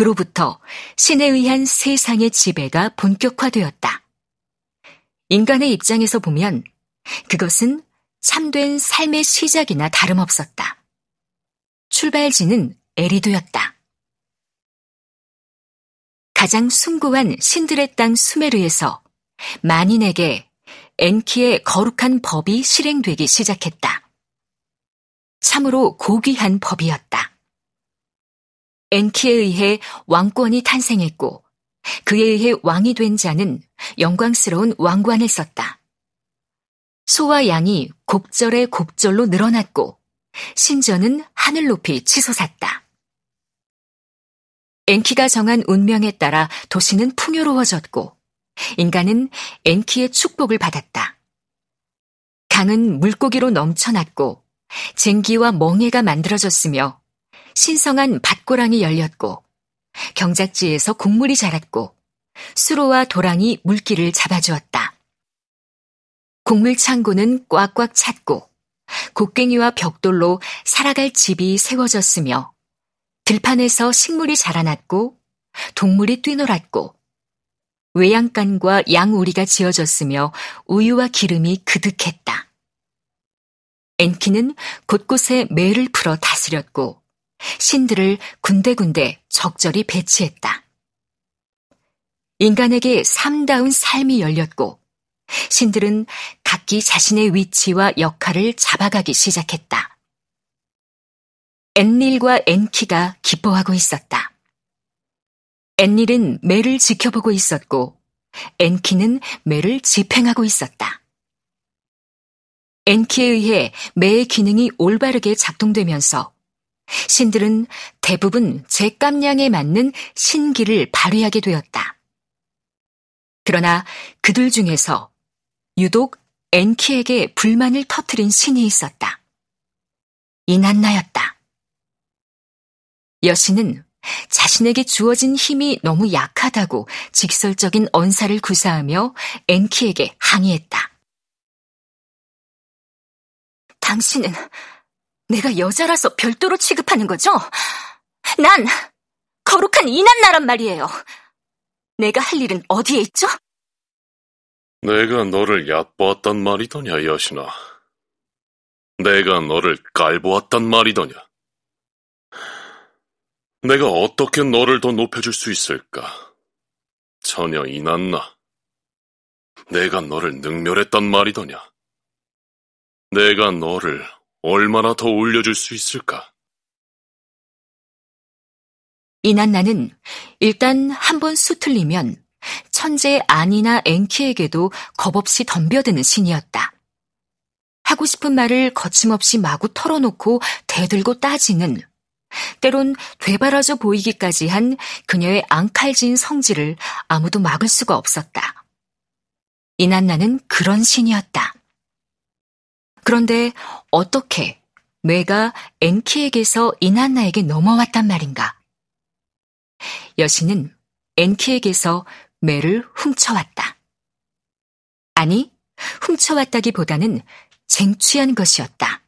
그로부터 신에 의한 세상의 지배가 본격화되었다. 인간의 입장에서 보면 그것은 참된 삶의 시작이나 다름없었다. 출발지는 에리도였다. 가장 숭고한 신들의 땅 수메르에서 만인에게 엔키의 거룩한 법이 실행되기 시작했다. 참으로 고귀한 법이었다. 엔키에 의해 왕권이 탄생했고 그에 의해 왕이 된 자는 영광스러운 왕관을 썼다. 소와 양이 곱절에 곱절로 늘어났고 신전은 하늘 높이 치솟았다. 엔키가 정한 운명에 따라 도시는 풍요로워졌고 인간은 엔키의 축복을 받았다. 강은 물고기로 넘쳐났고 쟁기와 멍해가 만들어졌으며 신성한 밭고랑이 열렸고 경작지에서 곡물이 자랐고 수로와 도랑이 물기를 잡아주었다. 곡물 창고는 꽉꽉 찼고 곡괭이와 벽돌로 살아갈 집이 세워졌으며 들판에서 식물이 자라났고 동물이 뛰놀았고 외양간과 양우리가 지어졌으며 우유와 기름이 그득했다. 엔키는 곳곳에 매를 풀어 다스렸고 신들을 군데군데 적절히 배치했다. 인간에게 삶다운 삶이 열렸고 신들은 각기 자신의 위치와 역할을 잡아가기 시작했다. 엔닐과 엔키가 기뻐하고 있었다. 엔닐은 매를 지켜보고 있었고 엔키는 매를 집행하고 있었다. 엔키에 의해 매의 기능이 올바르게 작동되면서 신들은 대부분 제 깜냥에 맞는 신기를 발휘하게 되었다. 그러나 그들 중에서 유독 엔키에게 불만을 터트린 신이 있었다. 이난나였다. 여신은 자신에게 주어진 힘이 너무 약하다고 직설적인 언사를 구사하며 엔키에게 항의했다. 당신은 내가 여자라서 별도로 취급하는 거죠? 난 거룩한 이난나란 말이에요. 내가 할 일은 어디에 있죠? 내가 너를 얕보았단 말이더냐, 여신아. 내가 너를 깔보았단 말이더냐. 내가 어떻게 너를 더 높여줄 수 있을까? 전혀 이났나. 내가 너를 능멸했단 말이더냐. 내가 너를 얼마나 더 올려줄 수 있을까? 이난나는 일단 한 번 수틀리면 천재 아니나 앵키에게도 겁없이 덤벼드는 신이었다. 하고 싶은 말을 거침없이 마구 털어놓고 대들고 따지는 때론 되바라져 보이기까지 한 그녀의 앙칼진 성질을 아무도 막을 수가 없었다. 이난나는 그런 신이었다. 그런데 어떻게 뇌가 엔키에게서 이난나에게 넘어왔단 말인가? 여신은 엔키에게서 매를 훔쳐왔다. 아니, 훔쳐왔다기보다는 쟁취한 것이었다.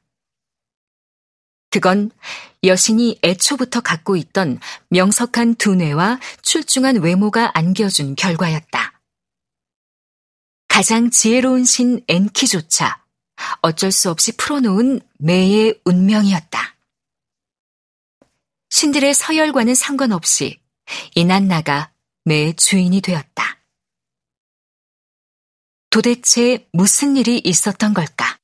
그건 여신이 애초부터 갖고 있던 명석한 두뇌와 출중한 외모가 안겨준 결과였다. 가장 지혜로운 신 엔키조차 어쩔 수 없이 풀어놓은 매의 운명이었다. 신들의 서열과는 상관없이 이난나가 매의 주인이 되었다. 도대체 무슨 일이 있었던 걸까?